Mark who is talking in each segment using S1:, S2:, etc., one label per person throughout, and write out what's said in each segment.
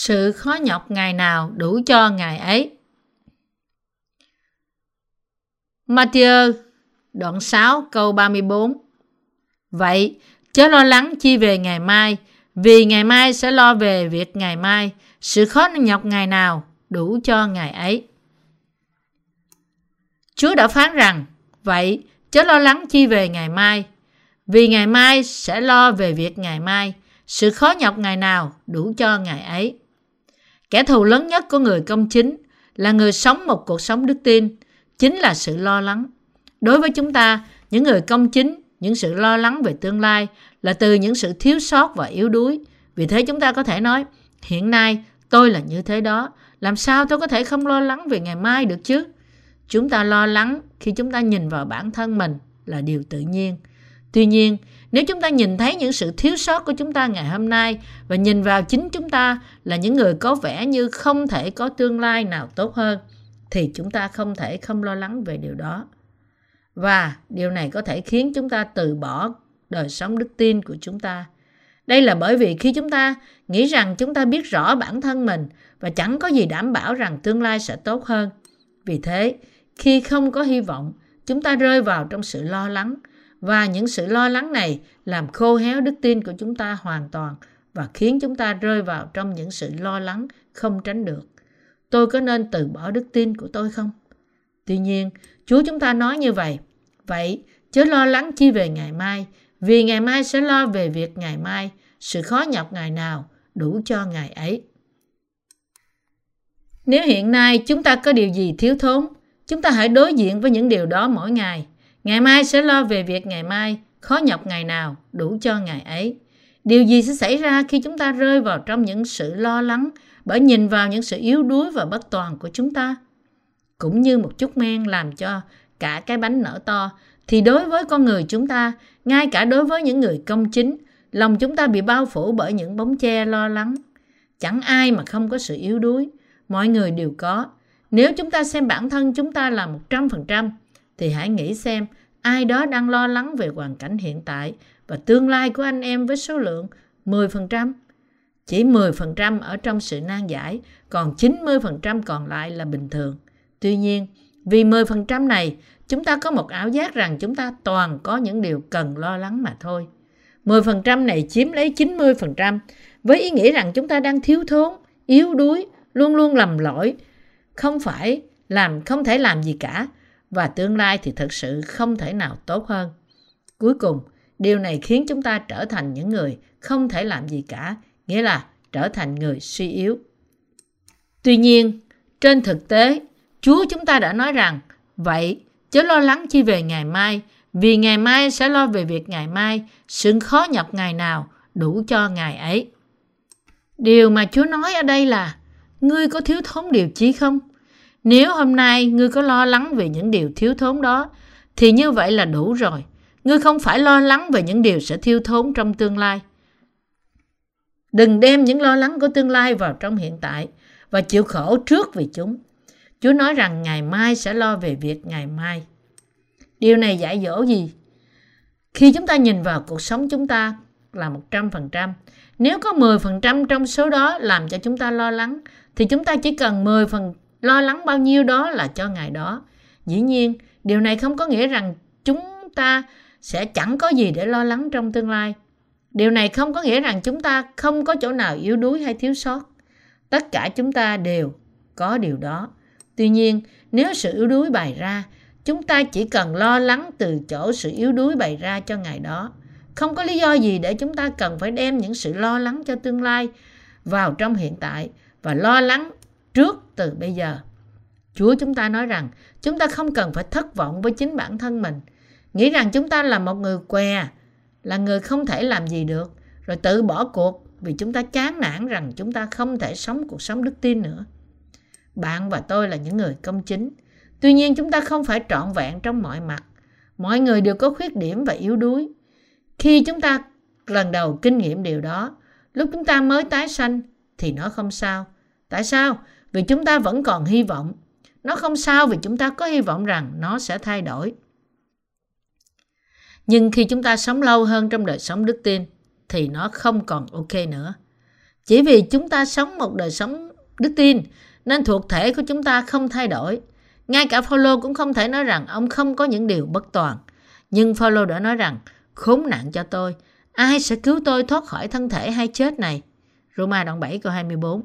S1: sự khó nhọc ngày nào đủ cho ngày ấy. Matthew đoạn 6 câu 34 Vậy, chớ lo lắng chi về ngày mai, vì ngày mai sẽ lo về việc ngày mai, sự khó nhọc ngày nào đủ cho ngày ấy. Chúa đã phán rằng, vậy, chớ lo lắng chi về ngày mai, vì ngày mai sẽ lo về việc ngày mai, sự khó nhọc ngày nào đủ cho ngày ấy. Kẻ thù lớn nhất của người công chính là người sống một cuộc sống đức tin, chính là sự lo lắng. Đối với chúng ta, những người công chính, những sự lo lắng về tương lai là từ những sự thiếu sót và yếu đuối. Vì thế chúng ta có thể nói, hiện nay tôi là như thế đó, làm sao tôi có thể không lo lắng về ngày mai được chứ? Chúng ta lo lắng khi chúng ta nhìn vào bản thân mình là điều tự nhiên. Tuy nhiên, nếu chúng ta nhìn thấy những sự thiếu sót của chúng ta ngày hôm nay và nhìn vào chính chúng ta là những người có vẻ như không thể có tương lai nào tốt hơn, thì chúng ta không thể không lo lắng về điều đó. Và điều này có thể khiến chúng ta từ bỏ đời sống đức tin của chúng ta. Đây là bởi vì khi chúng ta nghĩ rằng chúng ta biết rõ bản thân mình và chẳng có gì đảm bảo rằng tương lai sẽ tốt hơn. Vì thế, khi không có hy vọng, chúng ta rơi vào trong sự lo lắng và những sự lo lắng này làm khô héo đức tin của chúng ta hoàn toàn và khiến chúng ta rơi vào trong những sự lo lắng không tránh được. Tôi có nên từ bỏ đức tin của tôi không? Tuy nhiên, Chúa chúng ta nói như vậy. Vậy, chớ lo lắng chi về ngày mai, vì ngày mai sẽ lo về việc ngày mai, sự khó nhọc ngày nào đủ cho ngày ấy. Nếu hiện nay chúng ta có điều gì thiếu thốn, chúng ta hãy đối diện với những điều đó mỗi ngày. Ngày mai sẽ lo về việc ngày mai, khó nhọc ngày nào đủ cho ngày ấy. Điều gì sẽ xảy ra khi chúng ta rơi vào trong những sự lo lắng bởi nhìn vào những sự yếu đuối và bất toàn của chúng ta? Cũng như một chút men làm cho cả cái bánh nở to, thì đối với con người chúng ta, ngay cả đối với những người công chính, lòng chúng ta bị bao phủ bởi những bóng che lo lắng. Chẳng ai mà không có sự yếu đuối, mọi người đều có. Nếu chúng ta xem bản thân chúng ta là 100%, thì hãy nghĩ xem ai đó đang lo lắng về hoàn cảnh hiện tại và tương lai của anh em với số lượng 10%. Chỉ 10% ở trong sự nan giải, còn 90% còn lại là bình thường. Tuy nhiên, vì 10% này, chúng ta có một ảo giác rằng chúng ta toàn có những điều cần lo lắng mà thôi. 10% này chiếm lấy 90% với ý nghĩa rằng chúng ta đang thiếu thốn, yếu đuối, luôn luôn lầm lỗi, không phải làm không thể làm gì cả và tương lai thì thực sự không thể nào tốt hơn. Cuối cùng, điều này khiến chúng ta trở thành những người không thể làm gì cả, nghĩa là trở thành người suy yếu. Tuy nhiên, trên thực tế, Chúa chúng ta đã nói rằng, vậy chớ lo lắng chi về ngày mai, vì ngày mai sẽ lo về việc ngày mai, sự khó nhọc ngày nào đủ cho ngày ấy. Điều mà Chúa nói ở đây là, ngươi có thiếu thốn điều chi không? Nếu hôm nay ngươi có lo lắng về những điều thiếu thốn đó, thì như vậy là đủ rồi. Ngươi không phải lo lắng về những điều sẽ thiếu thốn trong tương lai. Đừng đem những lo lắng của tương lai vào trong hiện tại và chịu khổ trước vì chúng. Chúa nói rằng ngày mai sẽ lo về việc ngày mai. Điều này dạy dỗ gì? Khi chúng ta nhìn vào cuộc sống chúng ta là 100%, nếu có 10% trong số đó làm cho chúng ta lo lắng, thì chúng ta chỉ cần 10 phần lo lắng bao nhiêu đó là cho ngày đó. Dĩ nhiên, điều này không có nghĩa rằng chúng ta sẽ chẳng có gì để lo lắng trong tương lai. Điều này không có nghĩa rằng chúng ta không có chỗ nào yếu đuối hay thiếu sót. Tất cả chúng ta đều có điều đó. Tuy nhiên, nếu sự yếu đuối bày ra, chúng ta chỉ cần lo lắng từ chỗ sự yếu đuối bày ra cho ngày đó. Không có lý do gì để chúng ta cần phải đem những sự lo lắng cho tương lai vào trong hiện tại và lo lắng trước từ bây giờ. Chúa chúng ta nói rằng chúng ta không cần phải thất vọng với chính bản thân mình. Nghĩ rằng chúng ta là một người què, là người không thể làm gì được, rồi tự bỏ cuộc vì chúng ta chán nản rằng chúng ta không thể sống cuộc sống đức tin nữa. Bạn và tôi là những người công chính. Tuy nhiên chúng ta không phải trọn vẹn trong mọi mặt. Mọi người đều có khuyết điểm và yếu đuối. Khi chúng ta lần đầu kinh nghiệm điều đó, lúc chúng ta mới tái sanh thì nó không sao. Tại sao? Vì chúng ta vẫn còn hy vọng. Nó không sao vì chúng ta có hy vọng rằng nó sẽ thay đổi. Nhưng khi chúng ta sống lâu hơn trong đời sống đức tin thì nó không còn ok nữa. Chỉ vì chúng ta sống một đời sống đức tin nên thuộc thể của chúng ta không thay đổi. Ngay cả Phaolô cũng không thể nói rằng ông không có những điều bất toàn. Nhưng Phaolô đã nói rằng khốn nạn cho tôi, ai sẽ cứu tôi thoát khỏi thân thể hay chết này? Roma đoạn 7 câu 24.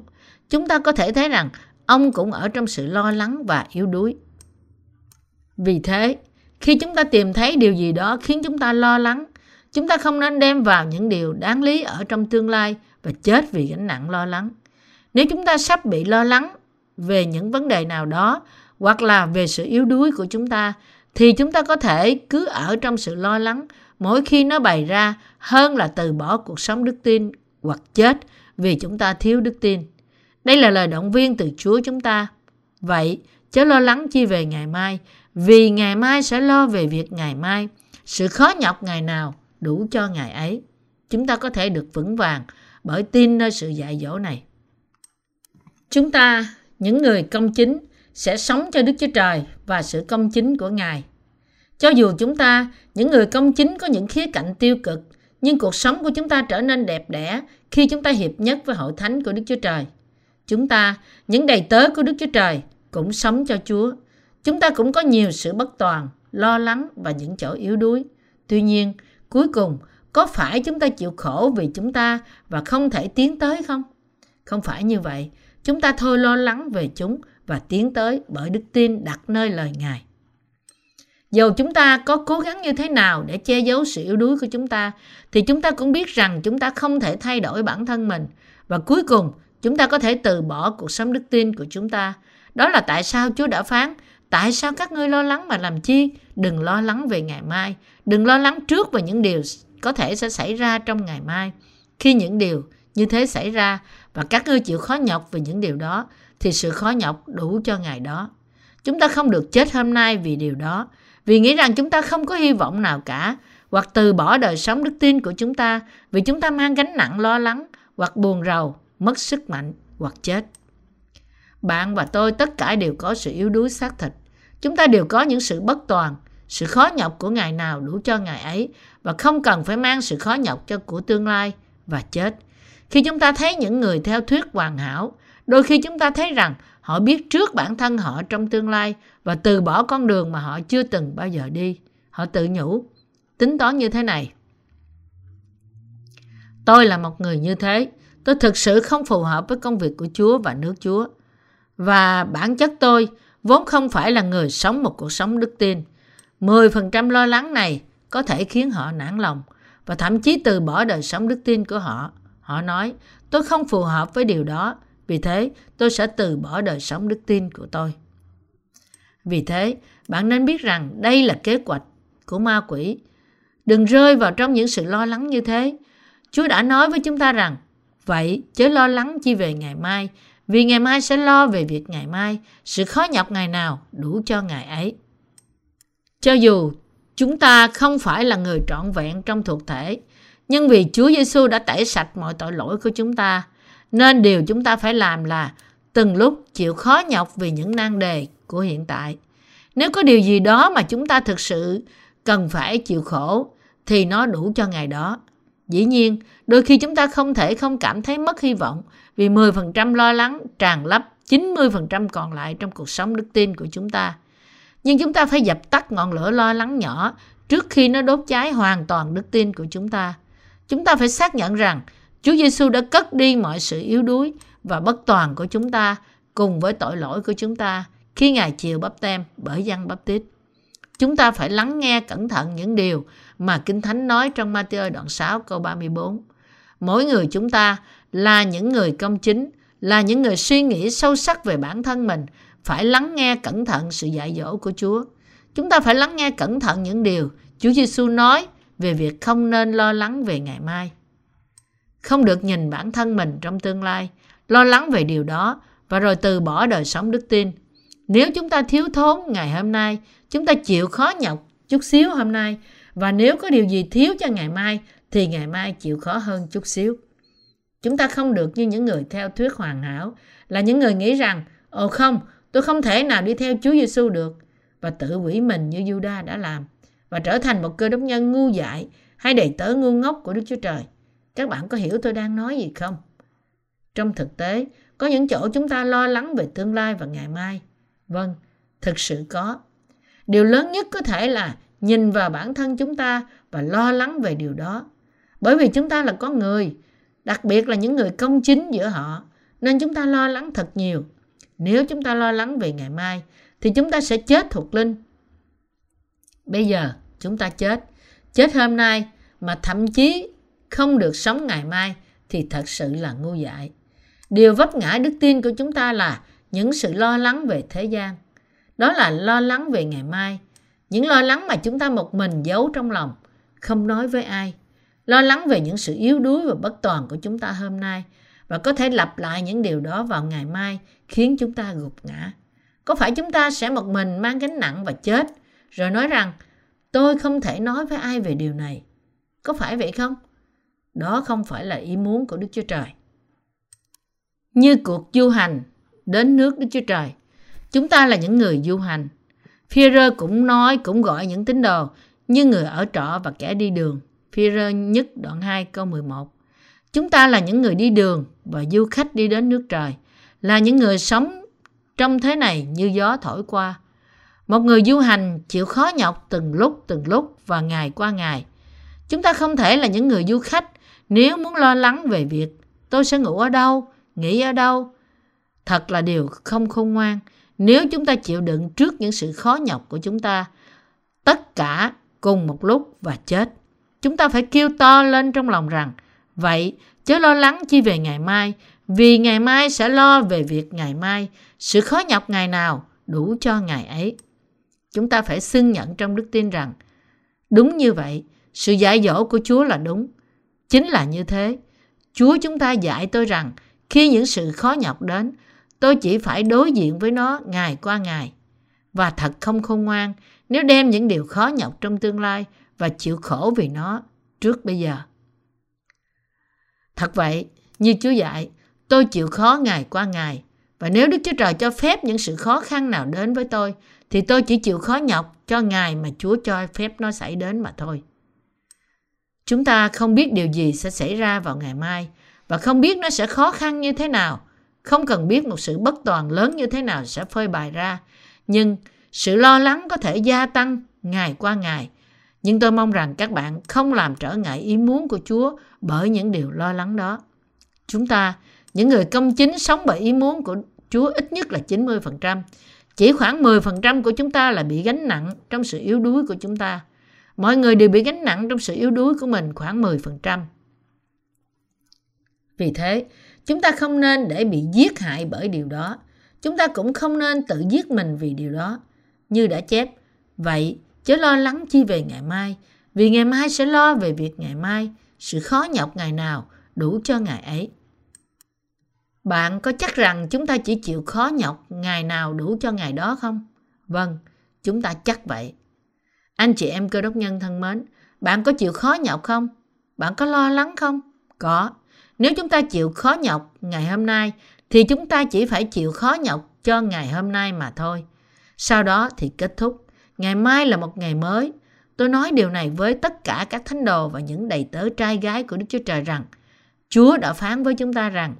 S1: Chúng ta có thể thấy rằng ông cũng ở trong sự lo lắng và yếu đuối. Vì thế, khi chúng ta tìm thấy điều gì đó khiến chúng ta lo lắng, chúng ta không nên đem vào những điều đáng lý ở trong tương lai và chết vì gánh nặng lo lắng. Nếu chúng ta sắp bị lo lắng về những vấn đề nào đó hoặc là về sự yếu đuối của chúng ta thì chúng ta có thể cứ ở trong sự lo lắng mỗi khi nó bày ra hơn là từ bỏ cuộc sống đức tin hoặc chết vì chúng ta thiếu đức tin. Đây là lời động viên từ Chúa chúng ta. Vậy, chớ lo lắng chi về ngày mai, vì ngày mai sẽ lo về việc ngày mai. Sự khó nhọc ngày nào đủ cho ngày ấy. Chúng ta có thể được vững vàng bởi tin nơi sự dạy dỗ này. Chúng ta, những người công chính, sẽ sống cho Đức Chúa Trời và sự công chính của Ngài. Cho dù chúng ta, những người công chính có những khía cạnh tiêu cực, nhưng cuộc sống của chúng ta trở nên đẹp đẽ khi chúng ta hiệp nhất với hội thánh của Đức Chúa Trời. Chúng ta, những đầy tớ của Đức Chúa Trời, cũng sống cho Chúa. Chúng ta cũng có nhiều sự bất toàn, lo lắng và những chỗ yếu đuối. Tuy nhiên, cuối cùng, có phải chúng ta chịu khổ vì chúng ta và không thể tiến tới không? Không phải như vậy. Chúng ta thôi lo lắng về chúng và tiến tới bởi đức tin đặt nơi lời Ngài. Dù chúng ta có cố gắng như thế nào để che giấu sự yếu đuối của chúng ta, thì chúng ta cũng biết rằng chúng ta không thể thay đổi bản thân mình. Và cuối cùng, chúng ta có thể từ bỏ cuộc sống đức tin của chúng ta. Đó là tại sao Chúa đã phán, tại sao các ngươi lo lắng mà làm chi? Đừng lo lắng về ngày mai, đừng lo lắng trước về những điều có thể sẽ xảy ra trong ngày mai. Khi những điều như thế xảy ra và các ngươi chịu khó nhọc về những điều đó, thì sự khó nhọc đủ cho ngày đó. Chúng ta không được chết hôm nay vì điều đó, vì nghĩ rằng chúng ta không có hy vọng nào cả, hoặc từ bỏ đời sống đức tin của chúng ta vì chúng ta mang gánh nặng lo lắng, hoặc buồn rầu, mất sức mạnh, hoặc chết. Bạn và tôi tất cả đều có sự yếu đuối xác thịt. Chúng ta đều có những sự bất toàn, sự khó nhọc của ngày nào đủ cho ngày ấy và không cần phải mang sự khó nhọc cho của tương lai và chết. Khi chúng ta thấy những người theo thuyết hoàn hảo, đôi khi chúng ta thấy rằng họ biết trước bản thân họ trong tương lai và từ bỏ con đường mà họ chưa từng bao giờ đi. Họ tự nhủ, tính toán như thế này. Tôi là một người như thế, tôi thực sự không phù hợp với công việc của Chúa và nước Chúa. Và bản chất tôi vốn không phải là người sống một cuộc sống đức tin. 10% lo lắng này có thể khiến họ nản lòng và thậm chí từ bỏ đời sống đức tin của họ. Họ nói, tôi không phù hợp với điều đó, vì thế tôi sẽ từ bỏ đời sống đức tin của tôi. Vì thế, bạn nên biết rằng đây là kế hoạch của ma quỷ. Đừng rơi vào trong những sự lo lắng như thế. Chúa đã nói với chúng ta rằng, vậy chớ lo lắng chi về ngày mai, vì ngày mai sẽ lo về việc ngày mai, sự khó nhọc ngày nào đủ cho ngày ấy. Cho dù chúng ta không phải là người trọn vẹn trong thuộc thể, nhưng vì Chúa Giêsu đã tẩy sạch mọi tội lỗi của chúng ta, nên điều chúng ta phải làm là từng lúc chịu khó nhọc vì những nan đề của hiện tại. Nếu có điều gì đó mà chúng ta thực sự cần phải chịu khổ thì nó đủ cho ngày đó. Dĩ nhiên, đôi khi chúng ta không thể không cảm thấy mất hy vọng vì 10% lo lắng tràn lấp 90% còn lại trong cuộc sống đức tin của chúng ta. Nhưng chúng ta phải dập tắt ngọn lửa lo lắng nhỏ trước khi nó đốt cháy hoàn toàn đức tin của chúng ta. Chúng ta phải xác nhận rằng Chúa Giêsu đã cất đi mọi sự yếu đuối và bất toàn của chúng ta cùng với tội lỗi của chúng ta khi Ngài chịu bắp tem bởi dân bắp tít. Chúng ta phải lắng nghe cẩn thận những điều mà Kinh Thánh nói trong Matthew đoạn 6 câu 34. Mỗi người chúng ta là những người công chính, là những người suy nghĩ sâu sắc về bản thân mình, phải lắng nghe cẩn thận sự dạy dỗ của Chúa. Chúng ta phải lắng nghe cẩn thận những điều Chúa Giêsu nói về việc không nên lo lắng về ngày mai. Không được nhìn bản thân mình trong tương lai, lo lắng về điều đó và rồi từ bỏ đời sống đức tin. Nếu chúng ta thiếu thốn ngày hôm nay, chúng ta chịu khó nhọc chút xíu hôm nay và nếu có điều gì thiếu cho ngày mai thì ngày mai chịu khó hơn chút xíu. Chúng ta không được như những người theo thuyết hoàn hảo là những người nghĩ rằng ồ không, tôi không thể nào đi theo Chúa Giêsu được và tự quỷ mình như Juda đã làm và trở thành một cơ đốc nhân ngu dại hay đầy tớ ngu ngốc của Đức Chúa Trời. Các bạn có hiểu tôi đang nói gì không? trong thực tế có những chỗ chúng ta lo lắng về tương lai và ngày mai vâng thực sự có điều lớn nhất có thể là nhìn vào bản thân chúng ta và lo lắng về điều đó. Bởi vì chúng ta là con người, đặc biệt là những người công chính giữa họ, nên chúng ta lo lắng thật nhiều. Nếu chúng ta lo lắng về ngày mai, thì chúng ta sẽ chết thuộc linh. Bây giờ, chúng ta chết. Chết hôm nay mà thậm chí không được sống ngày mai thì thật sự là ngu dại. Điều vấp ngã đức tin của chúng ta là những sự lo lắng về thế gian. Đó là lo lắng về ngày mai những lo lắng mà chúng ta một mình giấu trong lòng, không nói với ai. Lo lắng về những sự yếu đuối và bất toàn của chúng ta hôm nay, và có thể lặp lại những điều đó vào ngày mai khiến chúng ta gục ngã. Có phải chúng ta sẽ một mình mang gánh nặng và chết, rồi nói rằng, tôi không thể nói với ai về điều này. Có phải vậy không? Đó không phải là ý muốn của đức chúa trời. Như cuộc du hành đến nước đức chúa trời, chúng ta là những người du hành Führer cũng nói cũng gọi những tín đồ như người ở trọ và kẻ đi đường. Führer nhất đoạn 2 câu 11. Chúng ta là những người đi đường và du khách đi đến nước trời, là những người sống trong thế này như gió thổi qua. Một người du hành chịu khó nhọc từng lúc từng lúc và ngày qua ngày. Chúng ta không thể là những người du khách nếu muốn lo lắng về việc tôi sẽ ngủ ở đâu, nghỉ ở đâu. Thật là điều không khôn ngoan nếu chúng ta chịu đựng trước những sự khó nhọc của chúng ta, tất cả cùng một lúc và chết. Chúng ta phải kêu to lên trong lòng rằng, vậy, chớ lo lắng chi về ngày mai, vì ngày mai sẽ lo về việc ngày mai. Sự khó nhọc ngày nào đủ cho ngày ấy. Chúng ta phải xưng nhận trong đức tin rằng, đúng như vậy, sự dạy dỗ của chúa là đúng. Chính là như thế. Chúa chúng ta dạy tôi rằng, khi những sự khó nhọc đến tôi chỉ phải đối diện với nó ngày qua ngày và thật không khôn ngoan nếu đem những điều khó nhọc trong tương lai và chịu khổ vì nó trước bây giờ. Thật vậy, như Chúa dạy, tôi chịu khó ngày qua ngày. Và nếu Đức Chúa Trời cho phép những sự khó khăn nào đến với tôi, thì tôi chỉ chịu khó nhọc cho ngày mà Chúa cho phép nó xảy đến mà thôi. Chúng ta không biết điều gì sẽ xảy ra vào ngày mai và không biết nó sẽ khó khăn như thế nào. Không cần biết một sự bất toàn lớn như thế nào sẽ phơi bày ra. Nhưng sự lo lắng có thể gia tăng ngày qua ngày. Nhưng tôi mong rằng các bạn không làm trở ngại ý muốn của Chúa bởi những điều lo lắng đó. Chúng ta, những người công chính sống bởi ý muốn của Chúa ít nhất là 90%. Chỉ khoảng 10% của chúng ta là bị gánh nặng trong sự yếu đuối của chúng ta. Mọi người đều bị gánh nặng trong sự yếu đuối của mình khoảng 10%. Vì thế, chúng ta không nên để bị giết hại bởi điều đó. Chúng ta cũng không nên tự giết mình vì điều đó như đã chép. Vậy, chớ lo lắng chi về ngày mai, vì ngày mai sẽ lo về việc ngày mai, sự khó nhọc ngày nào đủ cho ngày ấy. Bạn có chắc rằng chúng ta chỉ chịu khó nhọc ngày nào đủ cho ngày đó không? Vâng, chúng ta chắc vậy. Anh chị em cơ đốc nhân thân mến, bạn có chịu khó nhọc không? Bạn có lo lắng không? Có. Nếu chúng ta chịu khó nhọc ngày hôm nay, thì chúng ta chỉ phải chịu khó nhọc cho ngày hôm nay mà thôi. Sau đó thì kết thúc. Ngày mai là một ngày mới. Tôi nói điều này với tất cả các thánh đồ và những đầy tớ trai gái của Đức Chúa Trời rằng Chúa đã phán với chúng ta rằng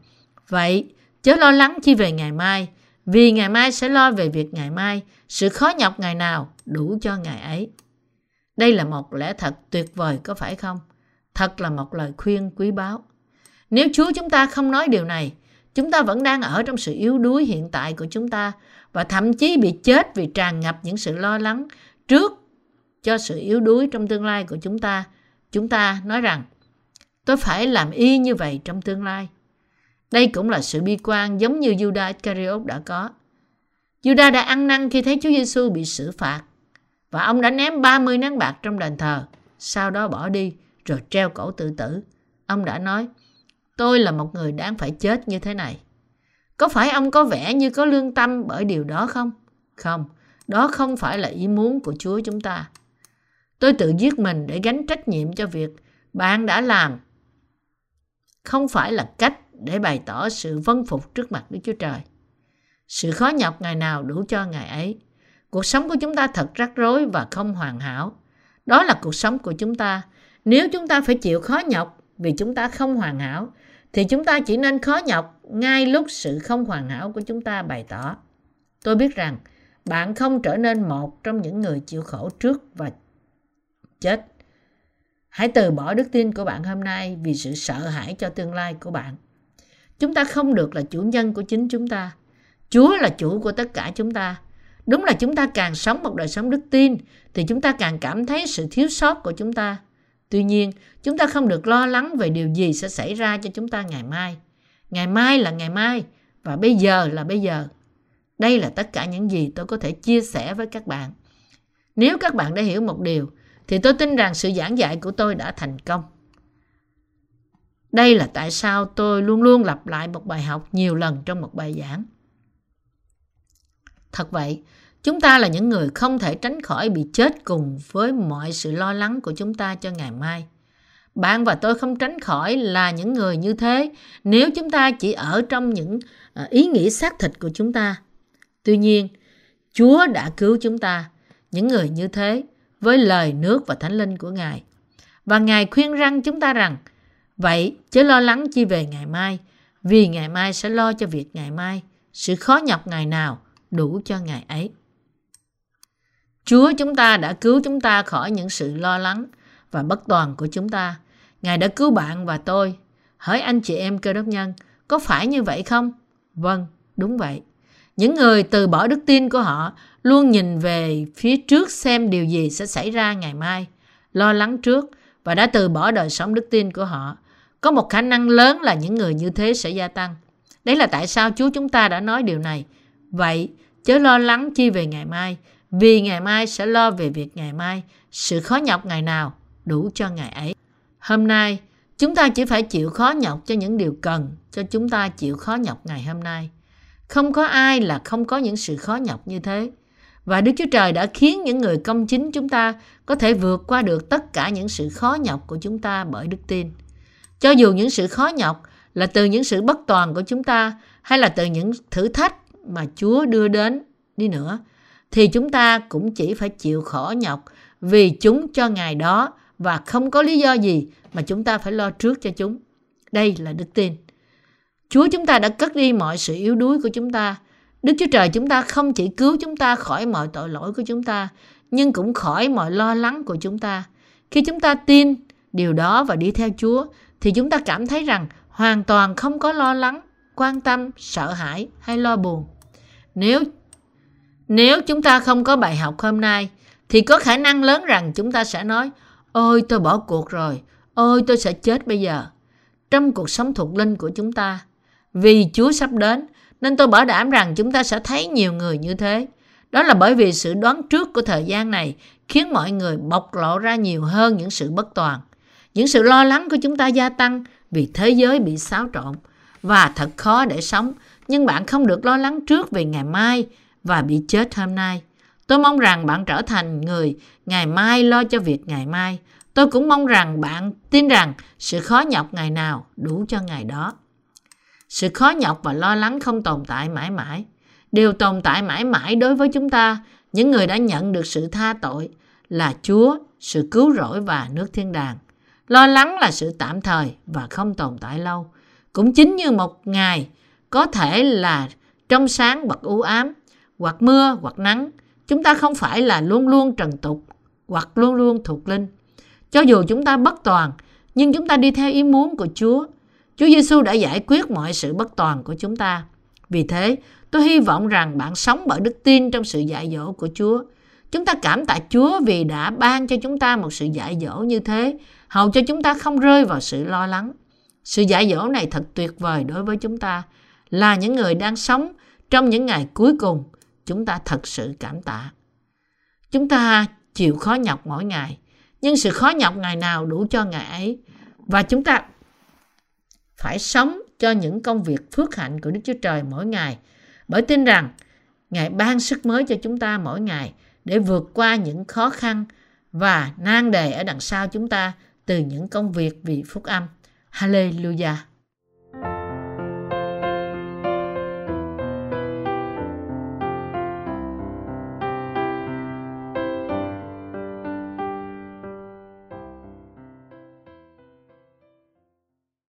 S1: Vậy, chớ lo lắng chi về ngày mai, vì ngày mai sẽ lo về việc ngày mai, sự khó nhọc ngày nào đủ cho ngày ấy. Đây là một lẽ thật tuyệt vời có phải không? Thật là một lời khuyên quý báu. Nếu Chúa chúng ta không nói điều này, chúng ta vẫn đang ở trong sự yếu đuối hiện tại của chúng ta và thậm chí bị chết vì tràn ngập những sự lo lắng trước cho sự yếu đuối trong tương lai của chúng ta. Chúng ta nói rằng, tôi phải làm y như vậy trong tương lai. Đây cũng là sự bi quan giống như Judas Iscariot đã có. Judas đã ăn năn khi thấy Chúa Giêsu bị xử phạt và ông đã ném 30 nén bạc trong đền thờ, sau đó bỏ đi rồi treo cổ tự tử. Ông đã nói, tôi là một người đang phải chết như thế này. Có phải ông có vẻ như có lương tâm bởi điều đó không? Không, đó không phải là ý muốn của Chúa chúng ta. Tôi tự giết mình để gánh trách nhiệm cho việc bạn đã làm. Không phải là cách để bày tỏ sự vân phục trước mặt Đức Chúa Trời. Sự khó nhọc ngày nào đủ cho ngày ấy. Cuộc sống của chúng ta thật rắc rối và không hoàn hảo. Đó là cuộc sống của chúng ta. Nếu chúng ta phải chịu khó nhọc vì chúng ta không hoàn hảo, thì chúng ta chỉ nên khó nhọc ngay lúc sự không hoàn hảo của chúng ta bày tỏ. Tôi biết rằng bạn không trở nên một trong những người chịu khổ trước và chết. Hãy từ bỏ đức tin của bạn hôm nay vì sự sợ hãi cho tương lai của bạn. Chúng ta không được là chủ nhân của chính chúng ta. Chúa là chủ của tất cả chúng ta. Đúng là chúng ta càng sống một đời sống đức tin thì chúng ta càng cảm thấy sự thiếu sót của chúng ta. Tuy nhiên, chúng ta không được lo lắng về điều gì sẽ xảy ra cho chúng ta ngày mai. Ngày mai là ngày mai và bây giờ là bây giờ. Đây là tất cả những gì tôi có thể chia sẻ với các bạn. Nếu các bạn đã hiểu một điều thì tôi tin rằng sự giảng dạy của tôi đã thành công. Đây là tại sao tôi luôn luôn lặp lại một bài học nhiều lần trong một bài giảng. Thật vậy, chúng ta là những người không thể tránh khỏi bị chết cùng với mọi sự lo lắng của chúng ta cho ngày mai. Bạn và tôi không tránh khỏi là những người như thế nếu chúng ta chỉ ở trong những à, ý nghĩ xác thịt của chúng ta. Tuy nhiên, Chúa đã cứu chúng ta, những người như thế, với lời nước và thánh linh của Ngài. Và Ngài khuyên răng chúng ta rằng, vậy chớ lo lắng chi về ngày mai, vì ngày mai sẽ lo cho việc ngày mai, sự khó nhọc ngày nào đủ cho ngày ấy. Chúa chúng ta đã cứu chúng ta khỏi những sự lo lắng và bất toàn của chúng ta. Ngài đã cứu bạn và tôi. Hỡi anh chị em cơ đốc nhân, có phải như vậy không? Vâng, đúng vậy. Những người từ bỏ đức tin của họ luôn nhìn về phía trước xem điều gì sẽ xảy ra ngày mai, lo lắng trước và đã từ bỏ đời sống đức tin của họ. Có một khả năng lớn là những người như thế sẽ gia tăng. Đấy là tại sao Chúa chúng ta đã nói điều này. Vậy, chớ lo lắng chi về ngày mai, vì ngày mai sẽ lo về việc ngày mai, sự khó nhọc ngày nào đủ cho ngày ấy. Hôm nay, chúng ta chỉ phải chịu khó nhọc cho những điều cần cho chúng ta chịu khó nhọc ngày hôm nay. Không có ai là không có những sự khó nhọc như thế. Và Đức Chúa Trời đã khiến những người công chính chúng ta có thể vượt qua được tất cả những sự khó nhọc của chúng ta bởi đức tin. Cho dù những sự khó nhọc là từ những sự bất toàn của chúng ta hay là từ những thử thách mà Chúa đưa đến đi nữa, thì chúng ta cũng chỉ phải chịu khổ nhọc vì chúng cho ngày đó và không có lý do gì mà chúng ta phải lo trước cho chúng. Đây là đức tin. Chúa chúng ta đã cất đi mọi sự yếu đuối của chúng ta. Đức Chúa Trời chúng ta không chỉ cứu chúng ta khỏi mọi tội lỗi của chúng ta, nhưng cũng khỏi mọi lo lắng của chúng ta. Khi chúng ta tin điều đó và đi theo Chúa, thì chúng ta cảm thấy rằng hoàn toàn không có lo lắng, quan tâm, sợ hãi hay lo buồn. Nếu nếu chúng ta không có bài học hôm nay, thì có khả năng lớn rằng chúng ta sẽ nói, ôi tôi bỏ cuộc rồi, ôi tôi sẽ chết bây giờ. Trong cuộc sống thuộc linh của chúng ta, vì Chúa sắp đến, nên tôi bảo đảm rằng chúng ta sẽ thấy nhiều người như thế. Đó là bởi vì sự đoán trước của thời gian này khiến mọi người bộc lộ ra nhiều hơn những sự bất toàn. Những sự lo lắng của chúng ta gia tăng vì thế giới bị xáo trộn và thật khó để sống. Nhưng bạn không được lo lắng trước về ngày mai và bị chết hôm nay. Tôi mong rằng bạn trở thành người ngày mai lo cho việc ngày mai. Tôi cũng mong rằng bạn tin rằng sự khó nhọc ngày nào đủ cho ngày đó. Sự khó nhọc và lo lắng không tồn tại mãi mãi. Điều tồn tại mãi mãi đối với chúng ta, những người đã nhận được sự tha tội, là Chúa, sự cứu rỗi và nước thiên đàng. Lo lắng là sự tạm thời và không tồn tại lâu. Cũng chính như một ngày có thể là trong sáng hoặc u ám, hoặc mưa hoặc nắng, chúng ta không phải là luôn luôn trần tục hoặc luôn luôn thuộc linh. Cho dù chúng ta bất toàn, nhưng chúng ta đi theo ý muốn của Chúa. Chúa Giêsu đã giải quyết mọi sự bất toàn của chúng ta. Vì thế, tôi hy vọng rằng bạn sống bởi đức tin trong sự dạy dỗ của Chúa. Chúng ta cảm tạ Chúa vì đã ban cho chúng ta một sự dạy dỗ như thế, hầu cho chúng ta không rơi vào sự lo lắng. Sự dạy dỗ này thật tuyệt vời đối với chúng ta, là những người đang sống trong những ngày cuối cùng. Chúng ta thật sự cảm tạ. Chúng ta chịu khó nhọc mỗi ngày, nhưng sự khó nhọc ngày nào đủ cho ngày ấy. Và chúng ta phải sống cho những công việc phước hạnh của Đức Chúa Trời mỗi ngày bởi tin rằng Ngài ban sức mới cho chúng ta mỗi ngày để vượt qua những khó khăn và nan đề ở đằng sau chúng ta từ những công việc vì phúc âm. Hallelujah!